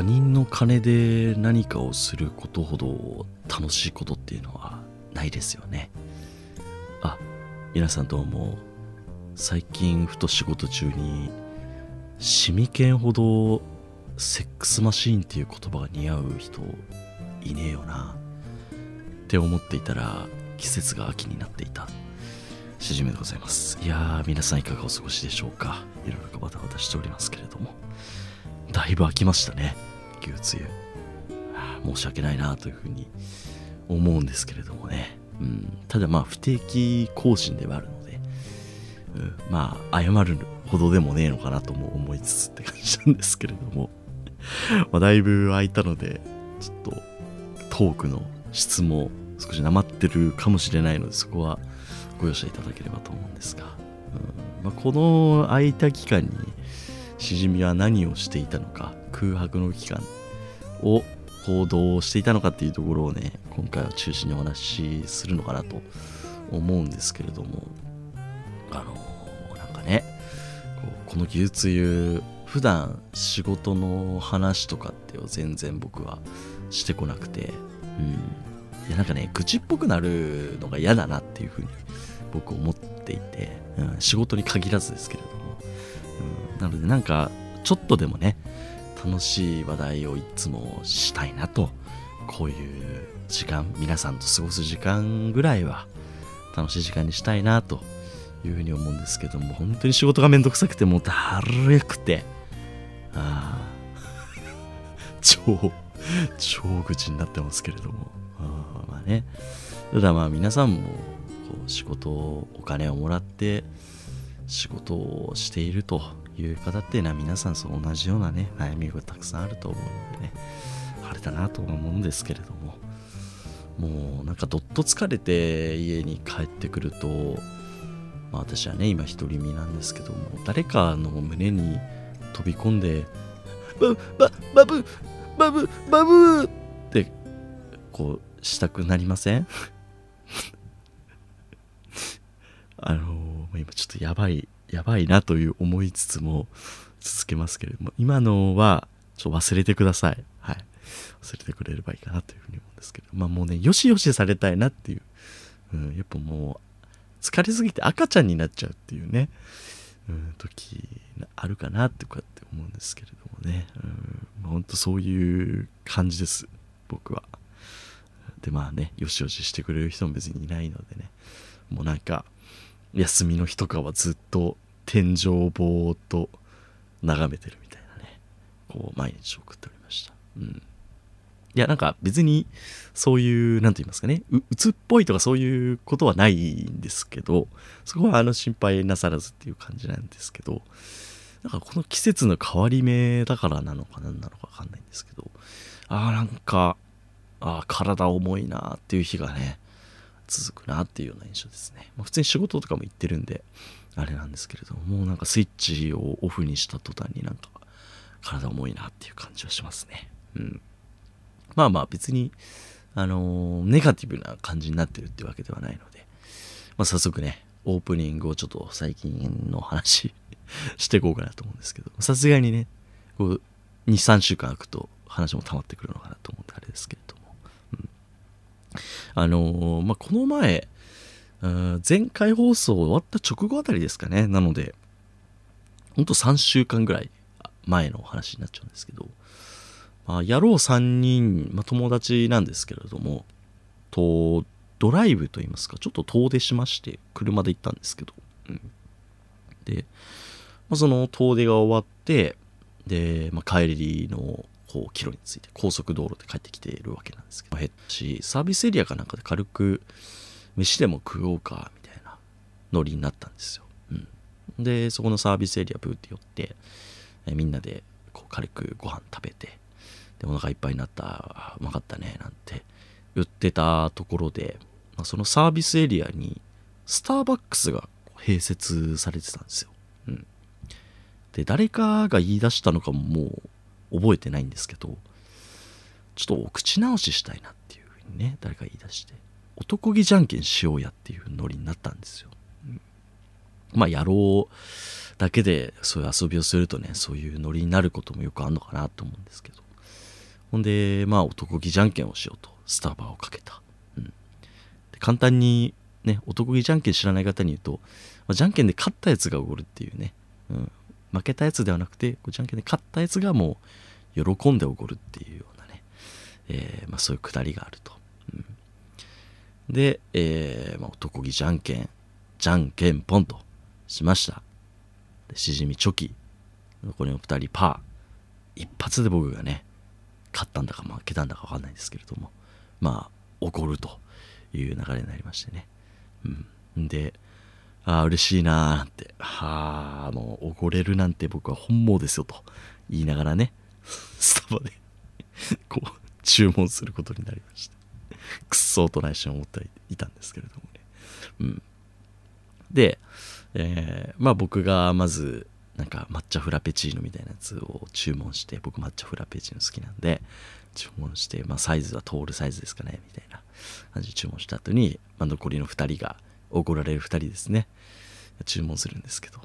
他人の金で何かをすることほど楽しいことっていうのはないですよね。あ皆さんどうも最近ふと仕事中にシミケンほどセックスマシーンっていう言葉が似合う人いねえよな。って思っていたら季節が秋になっていた。しじめでございます。いやー皆さんいかがお過ごしでしょうか。いろいろバタバタしておりますけれども。だいぶ飽きましたね。牛つゆ申し訳ないなというふうに思うんですけれどもね、うん、ただまあ不定期更新ではあるので、うん、まあ謝るほどでもねえのかなとも思いつつって感じなんですけれども。まあだいぶ空いたのでちょっとトークの質も少しなまってるかもしれないのでそこはご容赦いただければと思うんですが、うん。まあ、この空いた期間にしじみは何をしていたのか空白の期間を行動していたのかっていうところをね今回は中心にお話しするのかなと思うんですけれどもあの、なんかねこの牛つゆ普段仕事の話とかって全然僕はしてこなくてうん。いやなんかね愚痴っぽくなるのが嫌だなっていうふうに僕思っていて、うん、仕事に限らずですけれどもなのでなんかちょっとでもね楽しい話題をいつもしたいなと。こういう時間皆さんと過ごす時間ぐらいは楽しい時間にしたいなというふうに思うんですけども本当に仕事がめんどくさくてもうだるくて。ああ 超超口になってますけれども。あまあね。ただまあ皆さんもこう仕事お金をもらって仕事をしているという方っていうのは皆さんそう同じようなね悩みがたくさんあると思うのでね晴れたなと思うんですけれどももうなんかどっと疲れて家に帰ってくると、まあ、私はね今独り身なんですけども誰かの胸に飛び込んでバババブバブバブってこうしたくなりません？あのー、今ちょっとやばいやばいなという思いつつも続けますけれども、今のはちょっと忘れてください。はい。忘れてくれればいいかなというふうに思うんですけど、まあもうね、よしよしされたいなっていう、うん、やっぱもう、疲れすぎて赤ちゃんになっちゃうっていうね、うん、時あるかなってこうやって思うんですけれどもね、うん、まあ、ほんとそういう感じです、僕は。で、まあね、よしよししてくれる人も別にいないのでね、もうなんか、休みの日とかはずっと天井をぼーっと眺めてるみたいなね。こう毎日送っておりました。うん。いやなんか別にそういう何て言いますかね。う鬱っぽいとかそういうことはないんですけどそこはあの心配なさらずっていう感じなんですけどなんかこの季節の変わり目だからなのか何なのか分かんないんですけどああなんかあ体重いなっていう日がね続くなっていうような印象ですね。まあ、普通に仕事とかも行ってるんで、あれなんですけれども、もうなんかスイッチをオフにした途端になんか体重いなっていう感じはしますね。うん。まあまあ別に、あのー、ネガティブな感じになってるってわけではないので、まあ早速ね、オープニングをちょっと最近の話 していこうかなと思うんですけど、さすがにね、こう、2、3週間空くと話も溜まってくるのかなと思ってあれですけれども、あのー、まあ、この前、前回放送終わった直後あたりですかね。なので、ほんと3週間ぐらい前の話になっちゃうんですけど、まあ、野郎3人、まあ、友達なんですけれども、と、ドライブといいますか、ちょっと遠出しまして、車で行ったんですけど、うん、で、まあ、その遠出が終わって、で、まあ、帰りのこう、キロについて高速道路で帰ってきているわけなんですけど、減ったし、サービスエリアかなんかで軽く飯でも食おうか、みたいなノリになったんですよ。うん。で、そこのサービスエリアブーって寄って、えみんなでこう軽くご飯食べて、で、お腹いっぱいになった、うまかったね、なんて言ってたところで、まあ、そのサービスエリアにスターバックスが併設されてたんですよ。うん。で、誰かが言い出したのかももう覚えてないんですけど、ちょっとお口直ししたいなっていうふうにね、誰か言い出して、男気じゃんけんしようやっていうノリになったんですよ。うん、まあ、野郎だけでそういう遊びをするとね、そういうノリになることもよくあるのかなと思うんですけど、ほんでまあ男気じゃんけんをしようとスタバをかけた、うん、で簡単にね男気じゃんけん知らない方に言うと、まあ、じゃんけんで勝ったやつがおごるっていうね、うん、負けたやつではなくてこうじゃんけんで勝ったやつがもう喜んでおごるっていうようなね、えー、まあ、そういうくだりがあると、うん、で、えー、まあ、男気じゃんけんじゃんけんぽんとしました。でしじみチョキ残りの2人パー。一発で僕がね勝ったんだか負けたんだか分かんないですけれどもまあ怒るという流れになりましてね、うん、でああ嬉しいなーって。はあもう怒れるなんて僕は本望ですよと。言いながらねスタバでこう注文することになりましてくっそと内心思っていたんですけれどもね。うん。で、えー、まあ僕がまずなんか抹茶フラペチーノみたいなやつを注文して僕抹茶フラペチーノ好きなんで注文して、まあ、サイズは通るサイズですかねみたいな感じで注文した後に、まあ、残りの2人が怒られる2人ですね。注文するんですけど。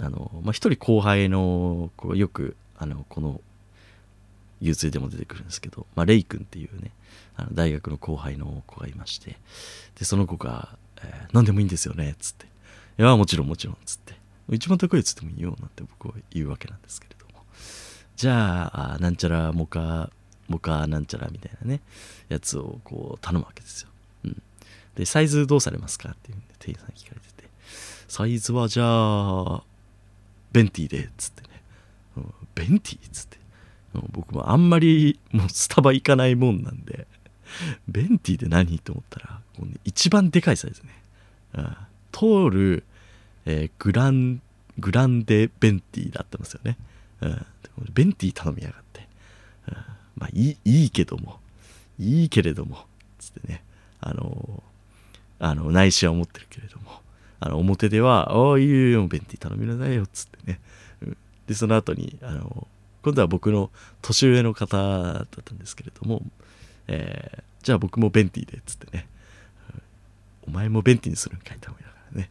あの、まあ、1人後輩の子よくあのこの U2 でも出てくるんですけど、まあ、レイ君っていうねあの大学の後輩の子がいましてでその子が、えー「何でもいいんですよね」っつって「いやもちろんもちろん」っつって。一番高いやつでもいいよなんて僕は言うわけなんですけれども。じゃあなんちゃらモカモカなんちゃらみたいなねやつをこう頼むわけですよ、でサイズどうされますかっていうんで店員さんに聞かれてて。サイズはじゃあベンティでっつってね、うん、ベンティっつって、うん、僕もあんまりもうスタバ行かないもんなんで。ベンティで何？と思ったらこう、ね、一番でかいサイズね、うん、通るえー、グラン、グランデベンティだったんですよね。うん。ベンティ頼みやがって。うん、まあいい、いいけども、いいけれども、つってね、あのー、あの、内心は思ってるけれども、あの、表では、ああ、いいよ、ベンティ頼みなさいよ、っつってね。うん、で、その後に、あの今度は僕の年上の方だったんですけれども、えー、じゃあ僕もベンティでっ、つってね、お前もベンティにするんかいと思いながらね、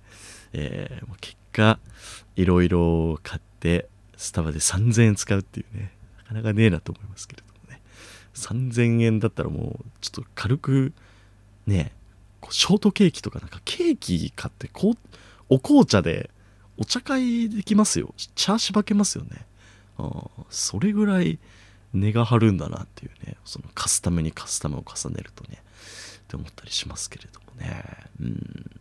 えー、結果いろいろ買ってスタバで3000円使うっていうねなかなかねえなと思いますけれどもね。3000円だったらもうちょっと軽くねショートケーキとかなんかケーキ買ってこうお紅茶でお茶会できますよ。茶しばけますよね。あそれぐらい値が張るんだなっていうね。そのカスタムにカスタムを重ねるとね。って思ったりしますけれどもね。うん。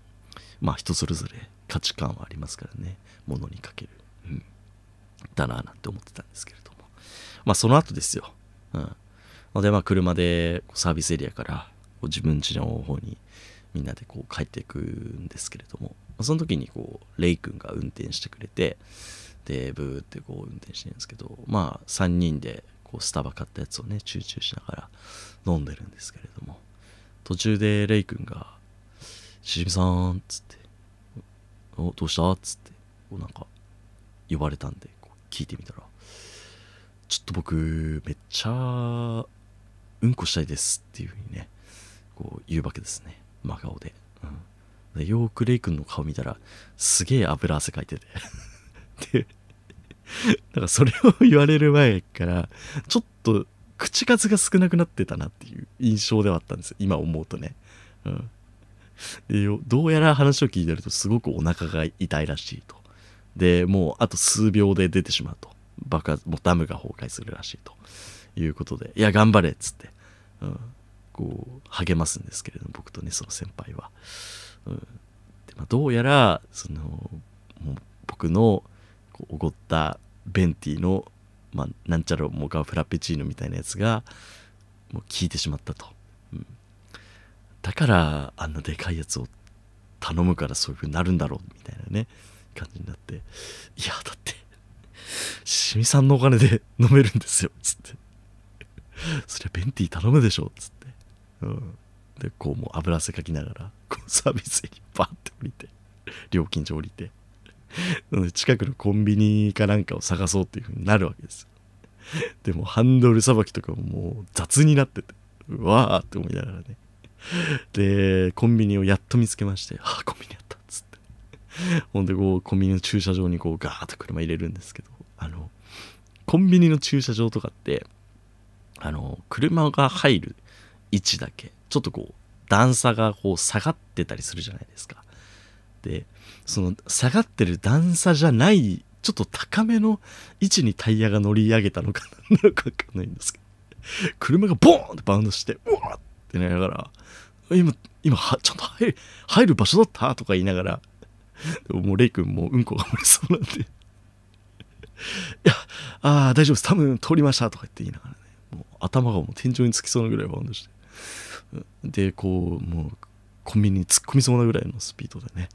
まあ人それぞれ価値観はありますからね。物にかける、うん、だななんて思ってたんですけれども。まあその後ですよ、うん、でまあ車でサービスエリアから自分家の方にみんなでこう帰っていくんですけれどもその時にこうレイ君が運転してくれてでブーってこう運転してるんですけどまあ3人でこうスタバ買ったやつをねチューチューしながら飲んでるんですけれども途中でレイ君が「しじみさん」っつっておどうした？っつってこうなんか呼ばれたんでこう聞いてみたらちょっと僕めっちゃうんこしたいですっていうふうにねこう言うわけですね。真顔で,、うん、でよーくレイ君の顔見たらすげえ油汗かいてて。でだからそれを言われる前からちょっと口数が少なくなってたなっていう印象ではあったんですよ。今思うとね、うん、でどうやら話を聞いてるとすごくお腹が痛いらしいと。でもうあと数秒で出てしまうと。爆発もうダムが崩壊するらしいと。いうことでいや頑張れっつって、うん、こう励ますんですけれども僕とねその先輩は、うん。でまあ、どうやらそのもう僕のおごったベンティの、まあ、なんちゃらモカフラペチーノみたいなやつがもう効いてしまったと。うん。だからあんなでかいやつを頼むからそういう風になるんだろうみたいなね感じになっていやだってしみさんのお金で飲めるんですよつって。そりゃベンティ頼むでしょつって、うん、でこうもう油汗かきながらこうサービスにバーって降りて料金所降りて 近くのコンビニかなんかを探そうっていう風になるわけですでもハンドルさばきとかももう雑になっててうわーって思いながらね。で、コンビニをやっと見つけまして、あ、コンビニあったっつって。ほんで、こう、コンビニの駐車場にこう、ガーッと車入れるんですけど、あの、コンビニの駐車場とかって、あの車が入る位置だけ。ちょっとこう段差がこう下がってたりするじゃないですか。でその下がってる段差じゃないちょっと高めの位置にタイヤが乗り上げたのかななんかわかんないんですけど。車がボーンってバウンドしてうわってなりながら今今ちゃんと入る入る場所だったとか言いながらでももうレイ君もううんこが漏れそうなんで。いやああ大丈夫です。多分通りましたとか言って言いながらね。もう頭がもう天井につきそうなぐらいバウンドして。でこうもうコンビニに突っ込みそうなぐらいのスピードでね、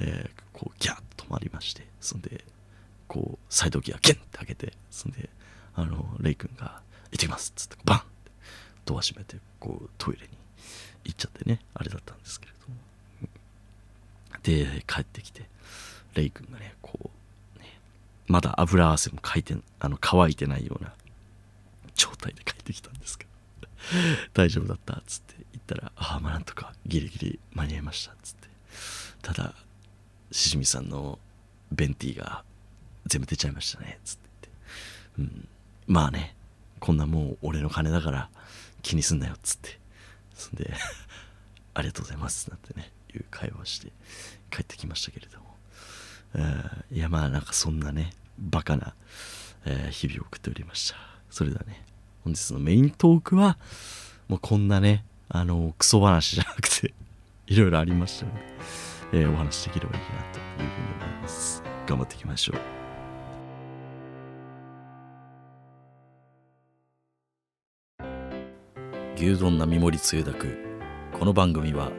えー、こうギャッと止まりましてそんでこうサイドギアギンって開けてそんであのレイ君が「行ってきます」っつってバンってドア閉めてこうトイレに行っちゃってねあれだったんですけれども。で帰ってきてレイ君がねこうねまだ油汗もかいてあの乾いてないような状態で帰ってきたんですけど。大丈夫だった？っつって。言ったらああまあなんとかギリギリ間に合いました。っつって。ただしじみさんのベンティーが全部出ちゃいましたね。つって言って、うん、まあね。こんなもう俺の金だから気にすんなよ。っつって。そんで ありがとうございます。なんてね。いう会話をして帰ってきましたけれども、えー、いやまあなんかそんなねバカな、えー、日々を送っておりました。それではね。本日のメイントークはもうこんなねあのクソ話じゃなくていろいろありましたので、えー、お話できればいいなというふうに思います。頑張っていきましょう。牛丼並盛りつゆだく。この番組は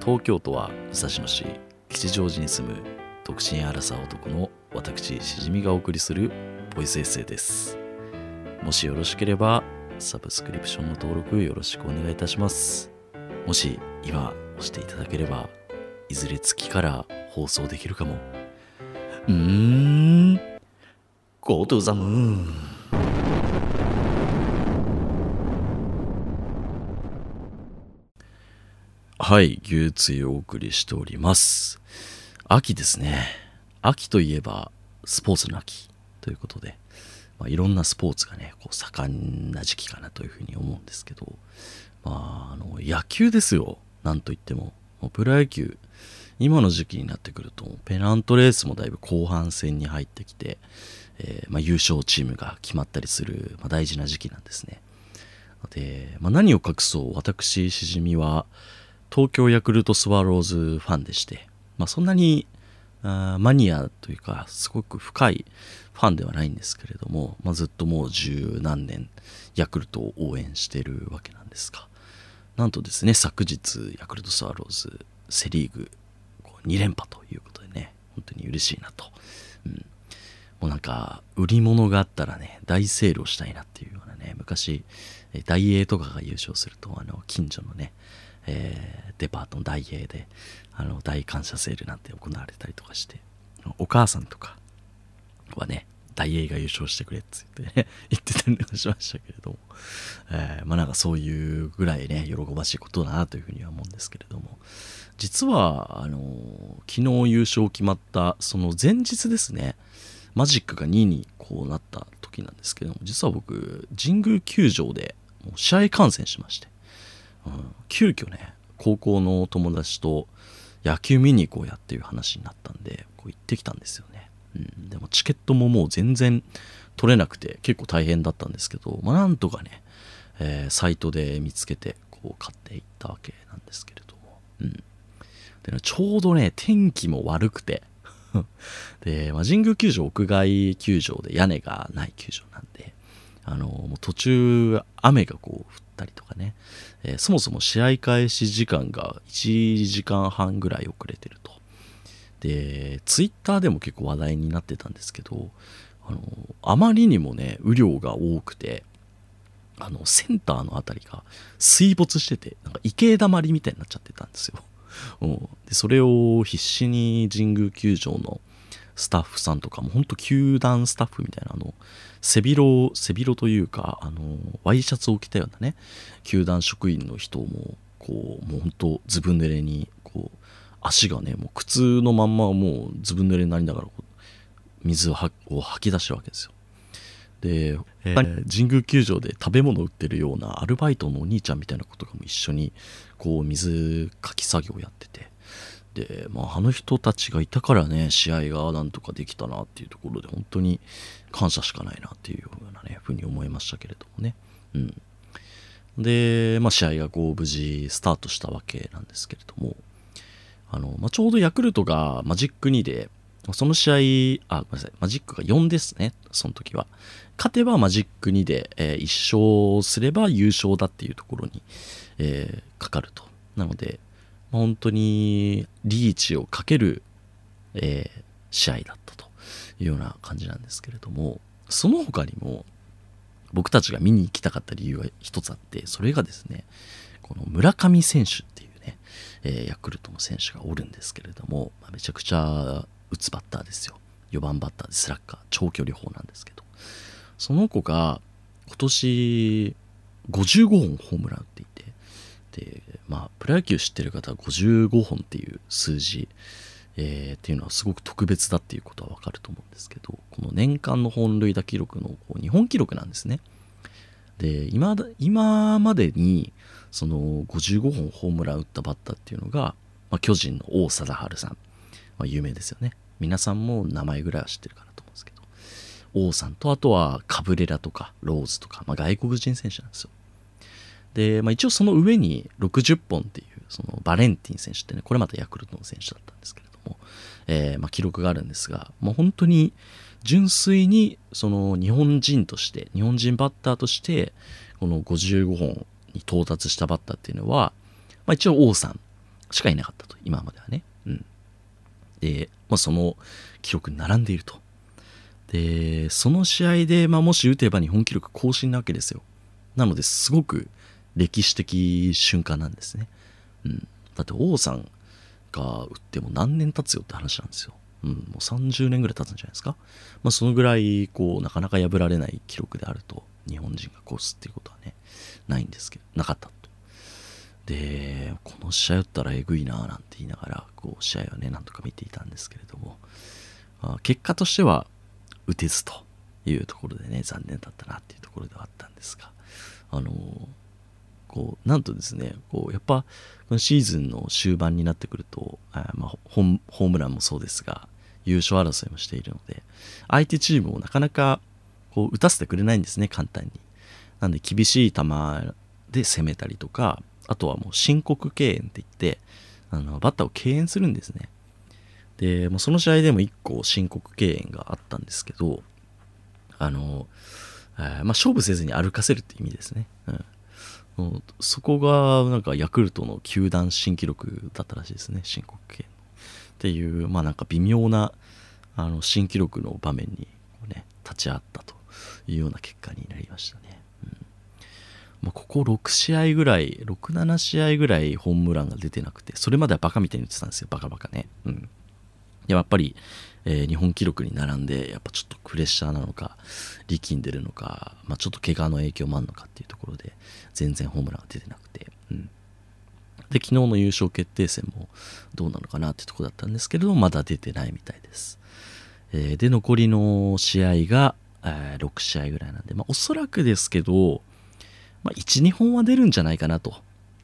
東京都は武蔵野市吉祥寺に住む独身アラサー男の私しじみがお送りするボイスエッセイです。もしよろしければサブスクリプションの登録よろしくお願いいたします。もし今押していただければいずれ月から放送できるかも。うーん。Go to the moon はい、牛つゆお送りしております。秋ですね。秋といえばスポーツの秋ということで、まあ、いろんなスポーツがね、こう盛んな時期かなというふうに思うんですけど、まあ、あの野球ですよ。なんといっても。もプロ野球、今の時期になってくると、ペナントレースもだいぶ後半戦に入ってきて、えー、まあ、優勝チームが決まったりする、まあ、大事な時期なんですね。で、まあ、何を隠そう私しじみは東京ヤクルトスワローズファンでして、まあ、そんなにあマニアというかすごく深いファンではないんですけれども、まあ、ずっともう十何年ヤクルトを応援してるわけなんですがなんとですね昨日ヤクルトスワローズセ・リーグ2連覇ということでね本当に嬉しいなと、うん、もうなんか売り物があったらね大セールをしたいなっていうようなね昔大英とかが優勝するとあの近所のねえー、デパートのダイエーであの大感謝セールなんて行われたりとかしてお母さんとかはね大英が優勝してくれっつってね 言ってたりとかしましたけれども、えー、まあなんかそういうぐらいね喜ばしいことだなというふうには思うんですけれども。実はあの昨日優勝決まったその前日ですねマジックが2位にこうなった時なんですけども実は僕神宮球場で試合観戦しまして。うん、急遽ね高校の友達と野球見に行こうやっていう話になったんでこう行ってきたんですよね、でもチケットももう全然取れなくて結構大変だったんですけど、まあ、なんとかね、えー、サイトで見つけてこう買っていったわけなんですけれども、うん、で、ね、ちょうどね天気も悪くて。で、まあ、神宮球場屋外球場で屋根がない球場なんであのもう途中雨がこう降ったりとかね、えー、そもそも試合開始時間が1時間半ぐらい遅れてると。でツイッターでも結構話題になってたんですけどあのあまりにもね雨量が多くてあのセンターの辺りが水没しててなんか池だまりみたいになっちゃってたんですよ、うん、でそれを必死に神宮球場のスタッフさんとかも本当球団スタッフみたいなあの背広背広というかあのワイシャツを着たようなね球団職員の人もこうもう本当ずぶ濡れに足がねもう靴のまんまもうずぶ濡れになりながら水を吐き出してるわけですよ。で、えー。神宮球場で食べ物売ってるようなアルバイトのお兄ちゃんみたいな子とかも一緒にこう水かき作業やってて。で、まあ、あの人たちがいたからね試合がなんとかできたなっていうところで本当に感謝しかないなっていうようなねふうに思いましたけれどもね。うん。で、まあ、試合がこう無事スタートしたわけなんですけれどもあの、まあ、ちょうどヤクルトがマジック2でその試合、あ、ごめんなさい、マジックが4ですね、その時は。勝てばマジック2で、えー、1勝すれば優勝だっていうところに、えー、かかると。なので、まあ、本当にリーチをかける、えー、試合だったというような感じなんですけれども、その他にも、僕たちが見に行きたかった理由が一つあってそれがですねこの村上選手っていう、えー、ヤクルトの選手がおるんですけれども、まあ、めちゃくちゃ打つバッターですよ。4番バッターでスラッガー。長距離砲なんですけど。その子が今年55本ホームラン打っていてでまあプロ野球知ってる方は55本っていう数字えー、っていうのはすごく特別だっていうことはわかると思うんですけどこの年間の本塁打記録のこう日本記録なんですね。で今今までにその55本ホームラン打ったバッターっていうのが、まあ、巨人の王貞治さん、まあ、有名ですよね。皆さんも名前ぐらいは知ってるかなと思うんですけど。王さんとあとはカブレラとかローズとか、まあ、外国人選手なんですよ。で、まあ、一応その上に60本っていうそのバレンティン選手ってねこれまたヤクルトの選手だったんですけれども、えー、まあ、記録があるんですが、まあ、本当に純粋にその日本人として日本人バッターとしてこの55本に到達したバッターっていうのは、まあ、一応王さんしかいなかったと今まではね。うん、で、まあ、その記録に並んでいると。でその試合で、まあ、もし打てば日本記録更新なわけですよ。なのですごく歴史的瞬間なんですね。うん、だって王さんが打っても何年経つよって話なんですよ。うん、もう30年ぐらい経つんじゃないですか。まあ、そのぐらい、こう、なかなか破られない記録であると、日本人が越すっていうことはね、ないんですけど、なかったと。で、この試合打ったらえぐいななんて言いながら、こう、試合はね、なんとか見ていたんですけれども、まあ、結果としては、打てずというところでね、残念だったなっていうところではあったんですが、あのこうなんとですねこうやっぱこのシーズンの終盤になってくるとあ、まあ、ホームランもそうですが優勝争いもしているので相手チームをなかなかこう打たせてくれないんですね簡単になんで厳しい球で攻めたりとかあとはもう申告敬遠って言ってあのバッターを敬遠するんですね。でもうその試合でも1個申告敬遠があったんですけどあの、えー、まあ、勝負せずに歩かせるって意味ですね、うん。そこがなんかヤクルトの球団新記録だったらしいですね申告敬遠っていうまあなんか微妙なあの新記録の場面に、ね、立ち会ったというような結果になりましたね、まあ、ここ6試合ぐらい67試合ぐらいホームランが出てなくてそれまではバカみたいに言ってたんですよバカバカね。うん。やっぱりえー、日本記録に並んでやっぱちょっとプレッシャーなのか力んでるのか、まあ、ちょっと怪我の影響もあるのかっていうところで全然ホームランが出てなくて、うん、で昨日の優勝決定戦もどうなのかなっていうとこだったんですけれどもまだ出てないみたいです、えー、で残りの試合が、えー、6試合ぐらいなんで、まあ、おそらくですけど、まあ、12本は出るんじゃないかなと、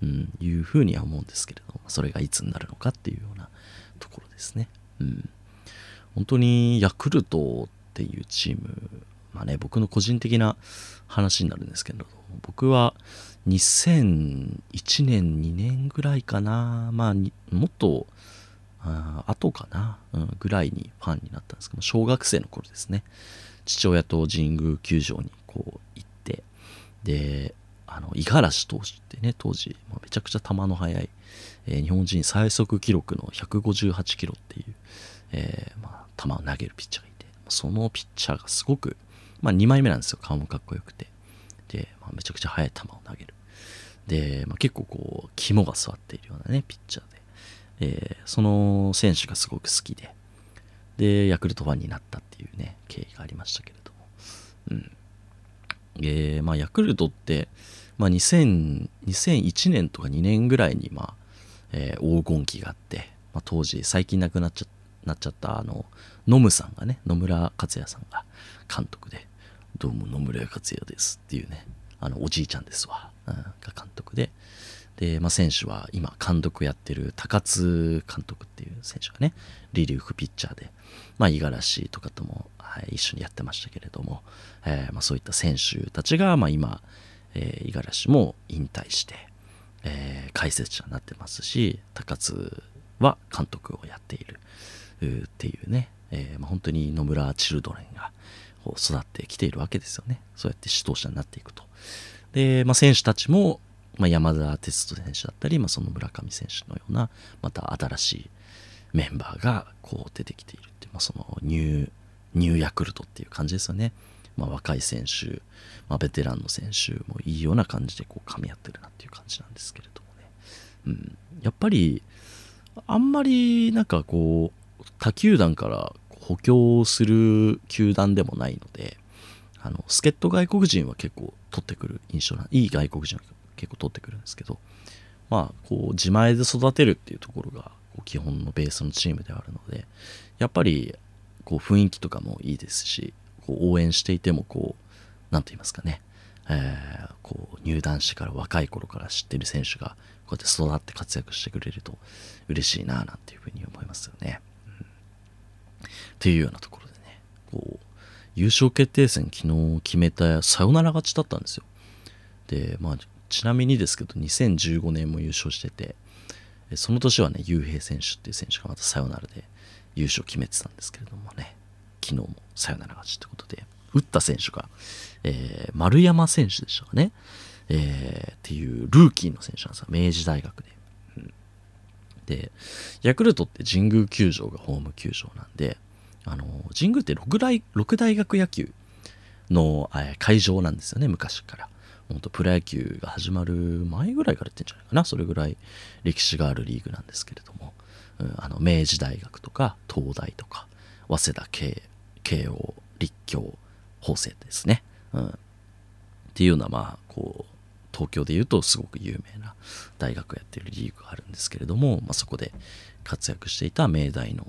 うん、いうふうには思うんですけれどもそれがいつになるのかっていうようなところですね。うん。本当にヤクルトっていうチーム、まあね、僕の個人的な話になるんですけれど、僕は2001年、2年ぐらいかな、まあ、もっと、あ後かな、うん、ぐらいにファンになったんですけど、小学生の頃ですね、父親と神宮球場にこう行って、で、あの、五十嵐投手ってね、当時、めちゃくちゃ球の速い、えー、日本人最速記録の158キロっていう、えー、まあ、球を投げるピッチャーがいて、そのピッチャーがすごく、まあ、2枚目なんですよ。顔もかっこよくて。で、まあ、めちゃくちゃ速い球を投げる。で、まあ、結構こう、肝が座っているようなね、ピッチャーで。で、その選手がすごく好きで、で、ヤクルトファンになったっていうね、経緯がありましたけれども。うん。えー、まあ、ヤクルトって、まあ、2001年とか2年ぐらいに、まあ、えー、黄金期があって、まあ、当時、最近亡くなっちゃっなっちゃったあのノムさんがね野村克也さんが監督でどうも野村克也ですっていうね、あの、おじいちゃんですわ、うん、が監督で、で、まあ、選手は今監督やってる高津監督っていう選手がね、リリーフピッチャーで、まあ、五十嵐とかとも、はい、一緒にやってましたけれども、えー、まあ、そういった選手たちが、まあ、今、え、五十嵐も引退して、えー、解説者になってますし、高津は監督をやっているっていうね、えーまあ、本当に野村チルドレンが育ってきているわけですよね。そうやって指導者になっていくと。で、まあ、選手たちも、まあ、山田哲人選手だったり、まあ、その村上選手のような、また新しいメンバーがこう出てきているっていう、まあ、そのニュー、ニューヤクルトっていう感じですよね。まあ、若い選手、まあ、ベテランの選手もいいような感じでこう噛み合ってるなっていう感じなんですけれどもね。うん、やっぱり、あんまりなんかこう、他球団から補強する球団でもないので、あの、助っ人外国人は結構取ってくる印象な、いい外国人は結構取ってくるんですけど、まあ、こう、自前で育てるっていうところが、基本のベースのチームであるので、やっぱり、こう、雰囲気とかもいいですし、こう応援していても、こう、なんと言いますかね、えー、こう入団してから若い頃から知ってる選手がこうやって育って活躍してくれると嬉しいななんていうふうに思いますよね。うん、っていうようなところでねこう優勝決定戦昨日決めたサヨナラ勝ちだったんですよ。でまあちなみにですけど2015年も優勝しててその年はね雄平選手っていう選手がまたサヨナラで優勝決めてたんですけれどもね昨日もサヨナラ勝ちってことで打った選手が、えー、丸山選手でしたかね、えー、っていうルーキーの選手なんですよ。明治大学で、うん、でヤクルトって神宮球場がホーム球場なんであの神宮って 6, 大6大学野球の、えー、会場なんですよね昔から。本当プロ野球が始まる前ぐらいから言ってんじゃないかな。それぐらい歴史があるリーグなんですけれども、うん、あの明治大学とか東大とか早稲田慶慶応立教法政ですね、うん、っていうようなまあこう東京でいうとすごく有名な大学をやってるリーグがあるんですけれども、まあ、そこで活躍していた明大の、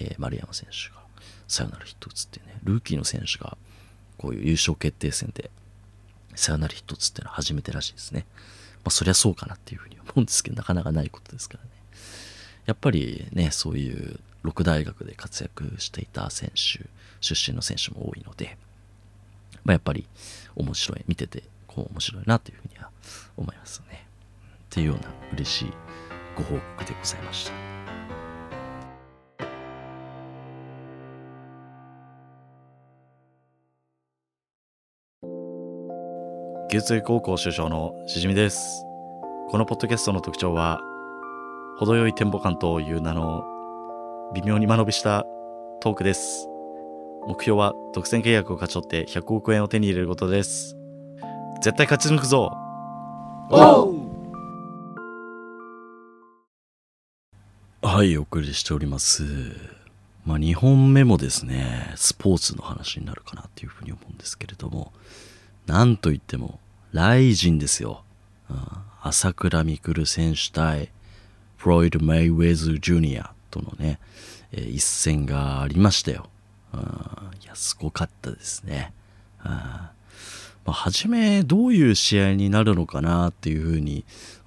えー、丸山選手がサヨナラヒット打つってねルーキーの選手がこういう優勝決定戦でサヨナラヒット打つっていうのは初めてらしいですね。まあそりゃそうかなっていうふうに思うんですけどなかなかないことですからね。やっぱりねそういう6大学で活躍していた選手出身の選手も多いので、まあ、やっぱり面白い見ててこう面白いなというふうには思いますね。っていうような嬉しいご報告でございました。牛津高校首相のしじみです。このポッドキャストの特徴は、程よいテンポ感という名の微妙に間延びしたトークです。目標は独占契約を勝ち取って100億円を手に入れることです。絶対勝ち抜くぞはい、お送りしております。まあ、2本目もですね、スポーツの話になるかなっていうふうに思うんですけれども、なんといっても、ライジンですよ。うん、朝倉未来選手対フロイド・メイウェズ・ジュニアとのね、えー、一戦がありましたよ。いや、すごかったですね。うんまあ、初めどういう試合になるのかなっていうふうに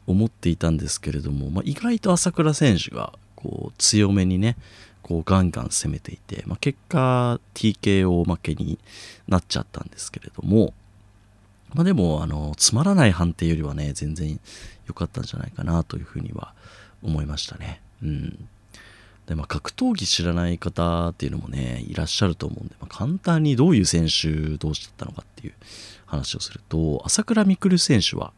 思っていたんですけれども、まあ、意外と朝倉選手がこう強めにねこうガンガン攻めていて、まあ、結果 TKO 負けになっちゃったんですけれども、まあ、でもあのつまらない判定よりはね全然良かったんじゃないかなというふうには思いましたね。うんでまあ、格闘技知らない方っていうのもねいらっしゃると思うんで、まあ、簡単にどういう選手同士だったのかっていう話をすると朝倉未来選手は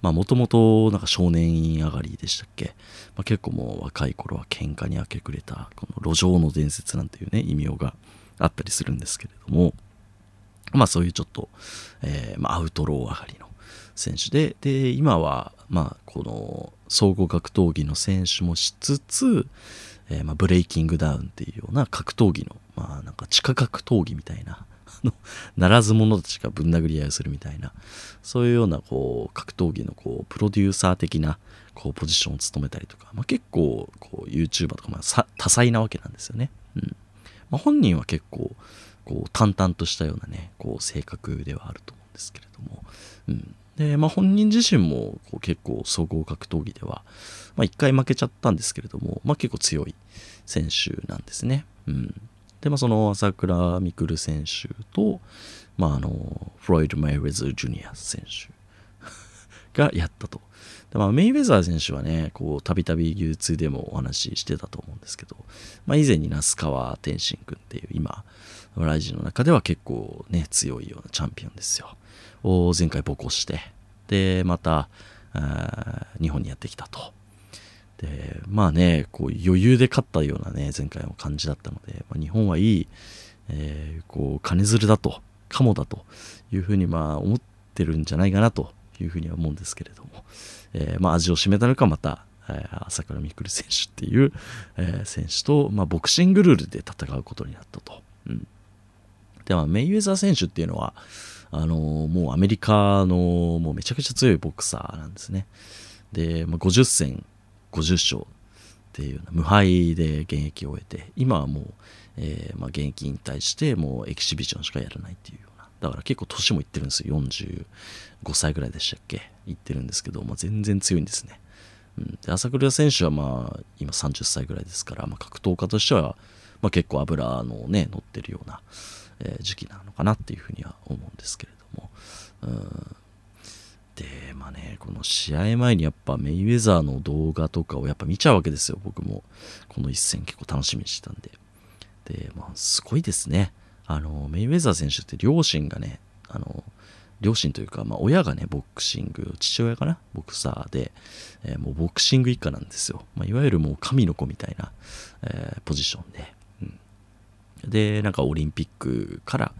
もともと少年院上がりでしたっけ、まあ、結構もう若い頃は喧嘩に明け暮れたこの路上の伝説なんていうね異名があったりするんですけれどもまあそういうちょっと、えー、まあ、アウトロー上がりの選手で、で、今は、まあこの総合格闘技の選手もしつつ、えー、まあブレイキングダウンっていうような格闘技の、まあなんか地下格闘技みたいな、ならず者たちがぶん殴り合いをするみたいな、そういうようなこう格闘技のこうプロデューサー的なこうポジションを務めたりとか、まあ、結構こう YouTuber とかまあ多彩なわけなんですよね。うん。まあ、本人は結構こう淡々としたようなねこう性格ではあると思うんですけれども、うん。でまあ、本人自身もこう結構総合格闘技では、まあ、1回負けちゃったんですけれども、まあ、結構強い選手なんですね。うんで、まあ、その朝倉未来選手と、まあ、あのフロイド・メイウェザー・ジュニア選手 がやったと。でまあ、メイウェザー選手はね、こう、たびたび U2 でもお話ししてたと思うんですけど、まあ、以前に那須川天心君っていう、今、ライジンの中では結構ね、強いようなチャンピオンですよ。を前回ボコして、で、また、日本にやってきたと。で、まあね、こう余裕で勝ったようなね、前回の感じだったので、まあ、日本はいい、えー、こう、金づるだと、カモだというふうにまあ思ってるんじゃないかなというふうには思うんですけれども、えー、まあ味を占めたのかまた、えー、朝倉未来選手っていう、え、選手と、まあ、ボクシングルールで戦うことになったと。うん、で、まあ、メイウェザー選手っていうのは、あのもうアメリカのもうめちゃくちゃ強いボクサーなんですね。で、まあ、50戦50勝っていう無敗で現役を終えて今はもう、えー、まあ、現役引退してもうエキシビションしかやらないっていうようなだから結構年もいってるんですよ。45歳ぐらいでしたっけ？いってるんですけど、まあ、全然強いんですね、うん、で朝倉選手はまあ今30歳ぐらいですから、まあ、格闘家としては、まあ、結構油のね乗ってるような、え、時期なのかなっていうふうには思うんですけれども、うん。で、まあね、この試合前にやっぱメイウェザーの動画とかをやっぱ見ちゃうわけですよ、僕も。この一戦結構楽しみにしてたんで。で、まあすごいですね。あの、メイウェザー選手って両親がね、あの、両親というか、まあ、親がね、ボクシング、父親かな？ボクサーで、えー、もうボクシング一家なんですよ。まあ、いわゆるもう神の子みたいな、えー、ポジションで。で、なんかオリンピックから、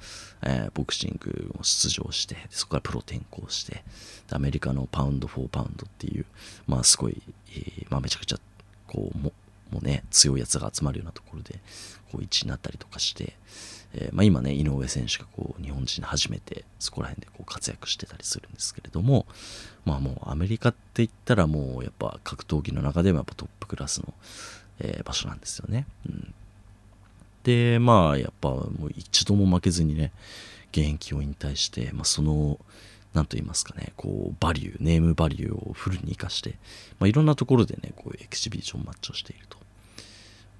えー、ボクシングを出場して、そこからプロ転向して、アメリカのパウンド・フォー・パウンドっていう、まあすごい、えー、まあめちゃくちゃ、こう、ももうね、強いやつが集まるようなところで、こう1になったりとかして、えー、まあ今ね、井上選手がこう、日本人初めてそこら辺でこう活躍してたりするんですけれども、まあもうアメリカって言ったらもうやっぱ格闘技の中でもやっぱトップクラスの、えー、場所なんですよね。うんで、まあ、やっぱもう一度も負けずにね、現役を引退して、まあ、その、なんと言いますかね、こう、バリュー、ネームバリューをフルに活かして、まあ、いろんなところでね、こう、エキシビションマッチをしていると。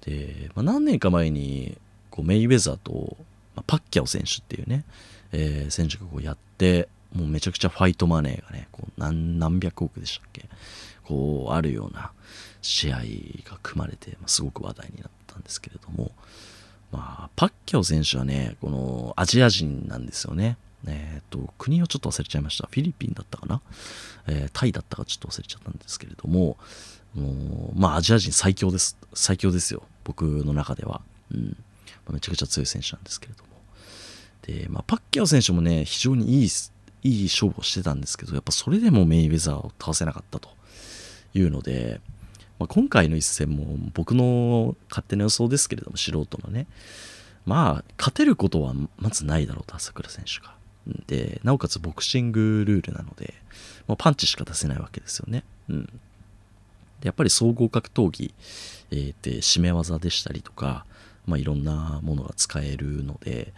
で、まあ、何年か前に、こう、メイウェザーと、まあ、パッキャオ選手っていうね、えー、選手がこうやって、もうめちゃくちゃファイトマネーがね、こう何何百億でしたっけこう、あるような試合が組まれて、まあ、すごく話題になったんですけれども、パッキャオ選手はね、このアジア人なんですよね。えっ、ー、と、国をちょっと忘れちゃいました。フィリピンだったかな、えー、タイだったかちょっと忘れちゃったんですけれども、もうまあ、アジア人最強です。最強ですよ。僕の中では。うん。まあ、めちゃくちゃ強い選手なんですけれども。で、まあ、パッキャオ選手もね、非常にいい、いい勝負をしてたんですけど、やっぱそれでもメイウェザーを倒せなかったというので、まあ、今回の一戦も僕の勝手な予想ですけれども素人のねまあ勝てることはまずないだろうと朝倉選手が。でなおかつボクシングルールなので、まあ、パンチしか出せないわけですよね、うん、でやっぱり総合格闘技、えー、って締め技でしたりとか、まあ、いろんなものが使えるので、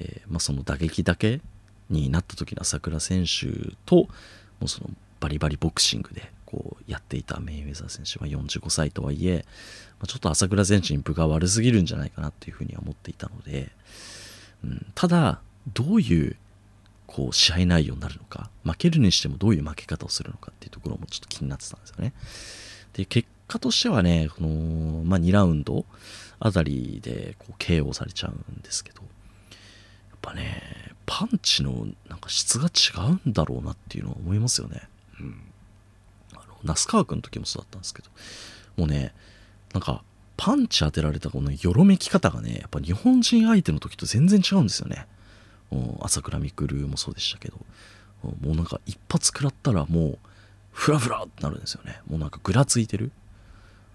えー、まあ、その打撃だけになった時の朝倉選手ともうそのバリバリボクシングでこうやっていたメイウェザー選手は45歳とはいえ、ま、ちょっと朝倉選手に分が悪すぎるんじゃないかなっていうふうには思っていたので、うん、ただどういうこう試合内容になるのか負けるにしてもどういう負け方をするのかっていうところもちょっと気になってたんですよね。で結果としてはねこの、まあ、2ラウンドあたりでこう KO されちゃうんですけどやっぱねパンチのなんか質が違うんだろうなっていうのは思いますよね。うん。那須川君の時もそうだったんですけどもうねなんかパンチ当てられたこのよろめき方がねやっぱ日本人相手の時と全然違うんですよね。朝倉未来もそうでしたけどもうなんか一発食らったらもうフラフラってなるんですよね。もうなんかぐらついてる、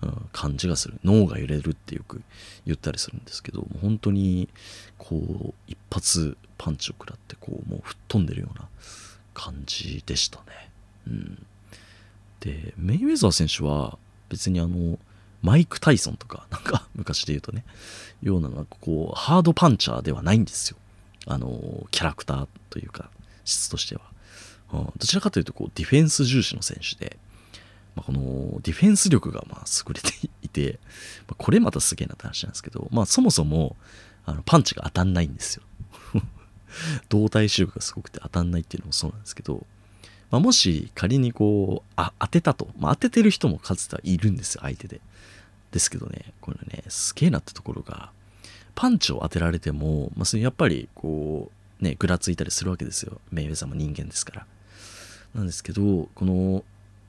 うん、感じがする。脳が揺れるってよく言ったりするんですけどもう本当にこう一発パンチを食らってこうもう吹っ飛んでるような感じでしたね。うん。でメイウェザー選手は別にあのマイク・タイソンとか、なんか昔で言うとね、ような、なんかこう、ハードパンチャーではないんですよ。あの、キャラクターというか、質としては。うん、どちらかというと、こう、ディフェンス重視の選手で、まあ、このディフェンス力がまあ優れていて、まあ、これまたすげえなって話なんですけど、まあそもそもあのパンチが当たんないんですよ。動体視力がすごくて当たんないっていうのもそうなんですけど、まあ、もし仮にこうあ当てたと、まあ、当ててる人もかつてはいるんですよ相手で。ですけどねこれねすげえなってところがパンチを当てられても、まあ、やっぱりこうねぐらついたりするわけですよ。メイウェザーも人間ですから。なんですけどこの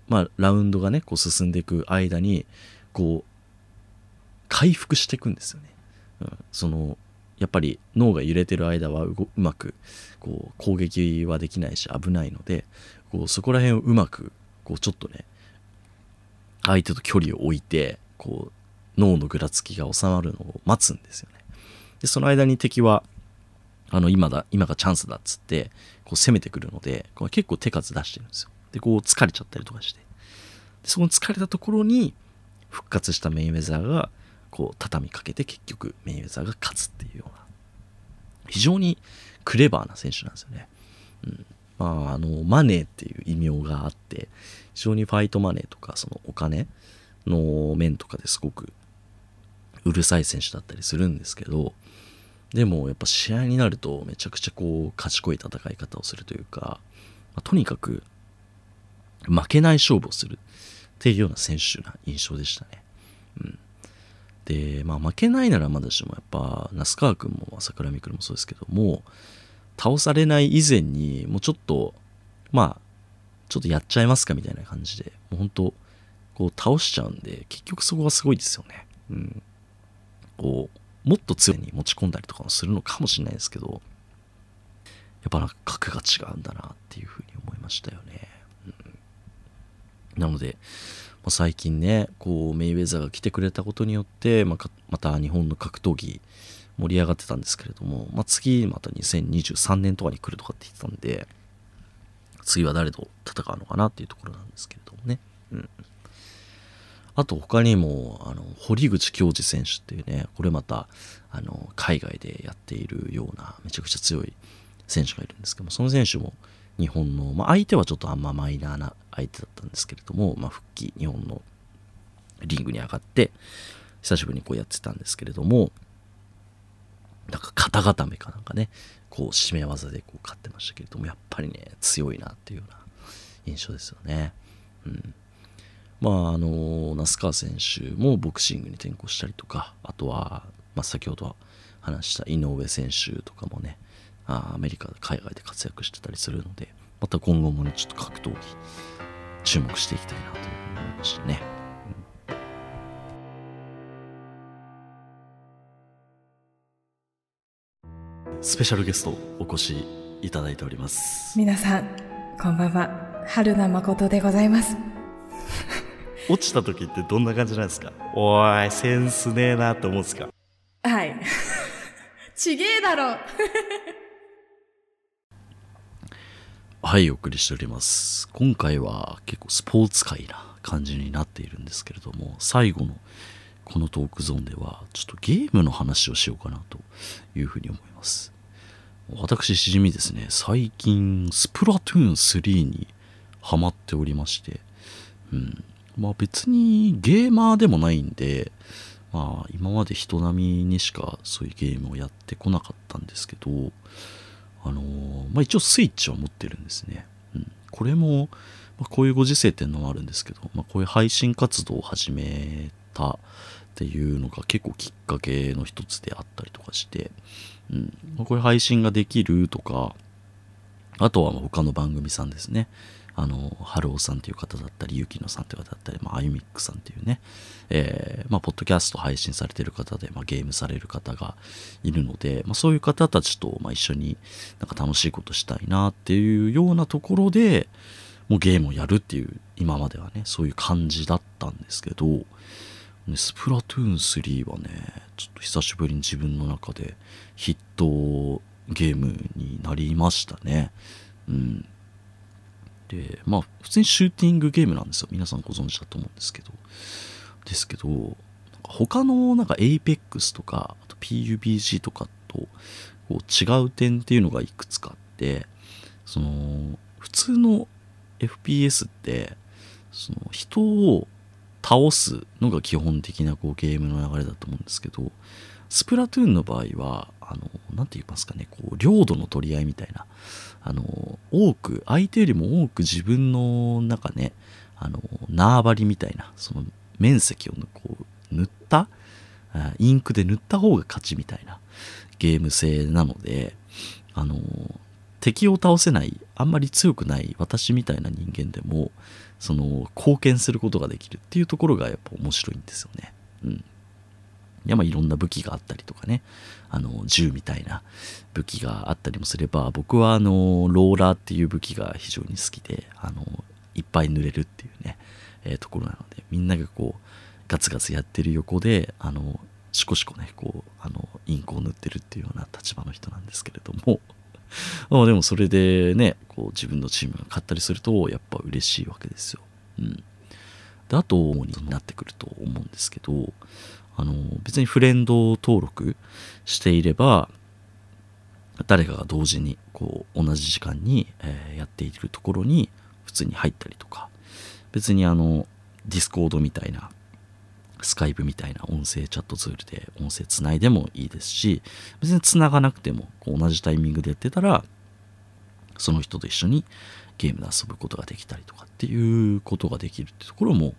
まあラウンドがねこう進んでいく間にこう回復していくんですよね、うん、そのやっぱり脳が揺れてる間はうまくこう攻撃はできないし危ないのでこうそこら辺をうまくこうちょっとね相手と距離を置いてこう脳のぐらつきが収まるのを待つんですよね。でその間に敵はあの今だ今がチャンスだっつってこう攻めてくるのでこれ結構手数出してるんですよ。でこう疲れちゃったりとかしてでその疲れたところに復活したメインウェザーがこう畳みかけて結局メインウェザーが勝つっていうような非常にクレバーな選手なんですよね。うんまあ、あのマネーっていう異名があって非常にファイトマネーとかそのお金の面とかですごくうるさい選手だったりするんですけどでもやっぱ試合になるとめちゃくちゃこう賢い戦い方をするというか、まあ、とにかく負けない勝負をするっていうような選手な印象でしたね。うん、で、まあ負けないならまだしもやっぱ那須川君も桜美君もそうですけども倒されない以前にもうちょっとまあちょっとやっちゃいますかみたいな感じでもう本当こう倒しちゃうんで結局そこがすごいですよね。うん、こうもっと強いに持ち込んだりとかもするのかもしれないですけどやっぱなんか格が違うんだなっていうふうに思いましたよね。うん、なので、まあ、最近ねこうメイウェザーが来てくれたことによって、まあ、また日本の格闘技盛り上がってたんですけれども、まあ、次また2023年とかに来るとかって言ってたんで次は誰と戦うのかなっていうところなんですけれどもね。うん。あと他にも、あの、堀口教授選手っていうね、これまた、あの、海外でやっているような、めちゃくちゃ強い選手がいるんですけども、その選手も日本の、まあ、相手はちょっとあんまマイナーな相手だったんですけれども、まあ、復帰、日本のリングに上がって、久しぶりにこうやってたんですけれども、なんか肩固めかなんかね、こう締め技でこう勝ってましたけれども、やっぱりね、強いなっていうような印象ですよね。うん。まあ、あの、那須川選手もボクシングに転向したりとか、あとは、まあ、先ほど話した井上選手とかもね、アメリカ、海外で活躍してたりするので、また今後もね、ちょっと格闘技、注目していきたいなというふうに思いましたね。スペシャルゲストお越しいただいております。皆さんこんばんは。春名誠でございます。落ちた時ってどんな感じなんですか？おいセンスねえなって思うんですか？はい。ちげえだろ。はいお送りしております。今回は結構スポーツ界な感じになっているんですけれども最後のこのトークゾーンではちょっとゲームの話をしようかなというふうに思います私しじみですね。最近スプラトゥーン3にハマっておりまして。うん。まあ別にゲーマーでもないんでまあ今まで人並みにしかそういうゲームをやってこなかったんですけどあのー、まあ一応スイッチは持ってるんですね、うん、これも、まあ、こういうご時世っていうのもあるんですけど、まあ、こういう配信活動を始めたっていうのが結構きっかけの一つであったりとかして、うん、こういう配信ができるとか、あとは他の番組さんですね。あの、春尾さんっていう方だったり、ゆきのさんっていう方だったり、まあ、あゆみっくさんっていうね、えー、まあ、ポッドキャスト配信されてる方で、まあ、ゲームされる方がいるので、まあ、そういう方たちと、まあ、一緒になんか楽しいことしたいなっていうようなところで、もうゲームをやるっていう、今まではね、そういう感じだったんですけど、スプラトゥーン3はね、ちょっと久しぶりに自分の中でヒットゲームになりましたね。うん。で、まあ、普通にシューティングゲームなんですよ。皆さんご存知だと思うんですけど。ですけど、他のなんか APEX とかあと PUBG とかとこう違う点っていうのがいくつかあってその普通の FPS ってその人を倒すのが基本的なこうゲームの流れだと思うんですけどスプラトゥーンの場合はあの何て言いますかねこう領土の取り合いみたいなあの多く相手よりも多く自分の中ねあの縄張りみたいなその面積をこう塗ったインクで塗った方が勝ちみたいなゲーム性なのであの敵を倒せないあんまり強くない私みたいな人間でもその貢献することができるっていうところがやっぱ面白いんですよね。うん。いやまあいろんな武器があったりとかねあの銃みたいな武器があったりもすれば僕はあのローラーっていう武器が非常に好きであのいっぱい塗れるっていうね、えー、ところなのでみんながこうガツガツやってる横であのシコシコねこうあのインクを塗ってるっていうような立場の人なんですけれども あでもそれでねこう自分のチームが勝ったりするとやっぱ嬉しいわけですよ。うん、であとになってくると思うんですけどあの別にフレンド登録していれば誰かが同時にこう同じ時間に、えー、やっているところに普通に入ったりとか別にあのディスコードみたいなスカイプみたいな音声チャットツールで音声つないでもいいですし別につながなくても同じタイミングでやってたらその人と一緒にゲームで遊ぶことができたりとかっていうことができるってところも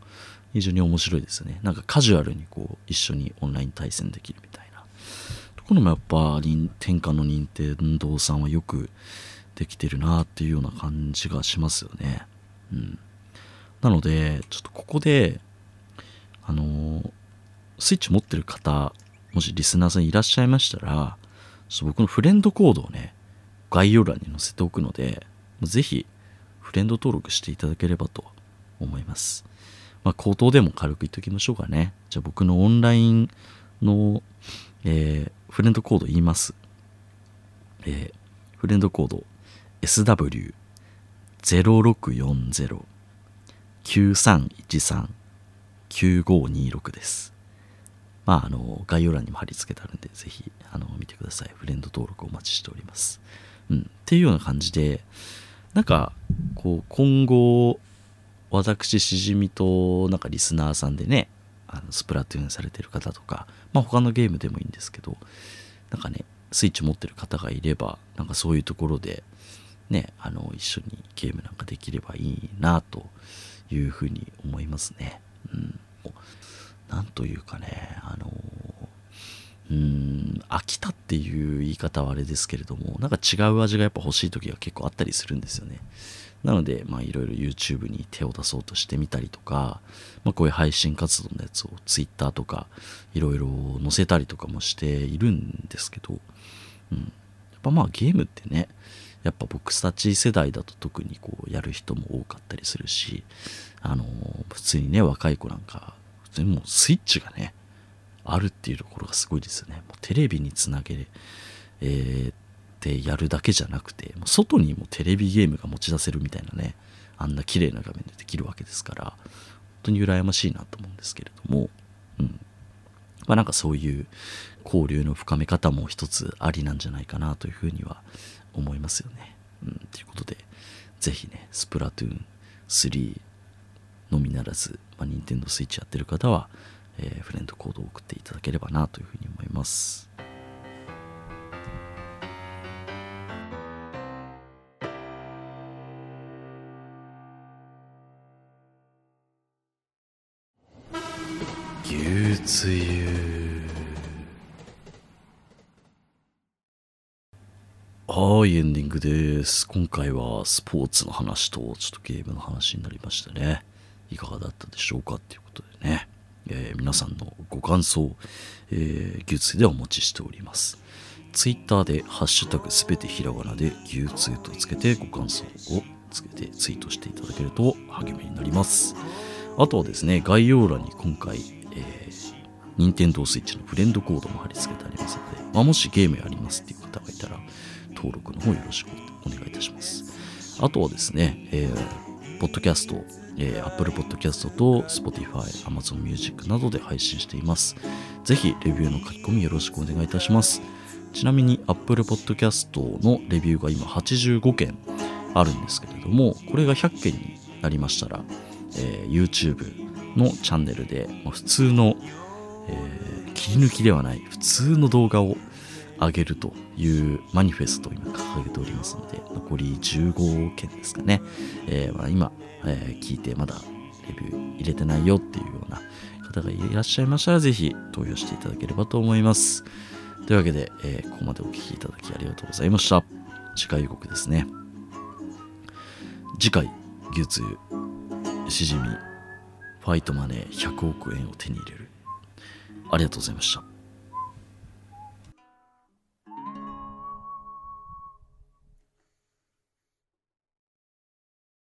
非常に面白いですよね。なんかカジュアルにこう一緒にオンライン対戦できるみたいな。ところもやっぱ天下の任天堂さんはよくできてるなっていうような感じがしますよね。うん。なのでちょっとここであのスイッチ持ってる方もしリスナーさんいらっしゃいましたら僕のフレンドコードをね概要欄に載せておくのでぜひフレンド登録していただければと思います。まあ口頭でも軽く言っておきましょうかね。じゃあ僕のオンラインの、えー、フレンドコード言います、えー、フレンドコード SW0640-9313 9526です。まあ、あの、概要欄にも貼り付けてあるんで、ぜひ、あの、見てください。フレンド登録お待ちしております。うん。っていうような感じで、なんか、こう、今後、私、しじみと、なんかリスナーさんでね、あのスプラトゥーンされてる方とか、まあ、他のゲームでもいいんですけど、なんかね、スイッチ持ってる方がいれば、なんかそういうところで、ね、あの、一緒にゲームなんかできればいいな、というふうに思いますね。うん、なんというかね、あのうん、飽きたっていう言い方はあれですけれども、なんか違う味がやっぱ欲しい時が結構あったりするんですよね。なので、まあいろいろ YouTube に手を出そうとしてみたりとか、まあこういう配信活動のやつを Twitter とかいろいろ載せたりとかもしているんですけど、うん。ぱまあゲームってね、やっぱ僕たち世代だと特にこうやる人も多かったりするし、あの普通にね、若い子なんか、普通にもうスイッチがね、あるっていうところがすごいですよね。もうテレビにつなげ、えー、ってやるだけじゃなくて、もう外にもテレビゲームが持ち出せるみたいなね、あんな綺麗な画面でできるわけですから、本当に羨ましいなと思うんですけれども、うん。まあなんかそういう交流の深め方も一つありなんじゃないかなというふうには思いますよね。うん。ということで、ぜひね、スプラトゥーン3のみならず、まあ、任天堂 switch やってる方は、えー、フレンドコードを送っていただければなというふうに思います。牛つはい、エンディングです。今回はスポーツの話とちょっとゲームの話になりましたね。いかがだったでしょうかっていうことでね、えー、皆さんのご感想、えー、牛通でお待ちしております。ツイッターでハッシュタグすべてひらがなで牛通とつけてご感想をつけてツイートしていただけると励みになります。あとはですね、概要欄に今回、えー、任天堂 switch のフレンドコードも貼り付けてありますので、まあ、もしゲームやりますっていう方がいたら、登録の方よろしくお願いいたします。あとはですね、えー、ポッドキャストえー、Apple Podcast と Spotify、Amazon Music などで配信しています。ぜひレビューの書き込みよろしくお願いいたします。ちなみに Apple Podcast のレビューが今85件あるんですけれども、これが100件になりましたら、えー YouTube のチャンネルで、まあ普通の、えー切り抜きではない普通の動画を上げるというマニフェストを今掲げておりますので、残り15件ですかね。えーまあ今、えー聞いてまだレビュー入れてないよっていうような方がいらっしゃいましたら、ぜひ投票していただければと思います。というわけで、えーここまでお聞きいただきありがとうございました。次回予告ですね。次回、牛通、しじみ、ファイトマネー100億円を手に入れる。ありがとうございました。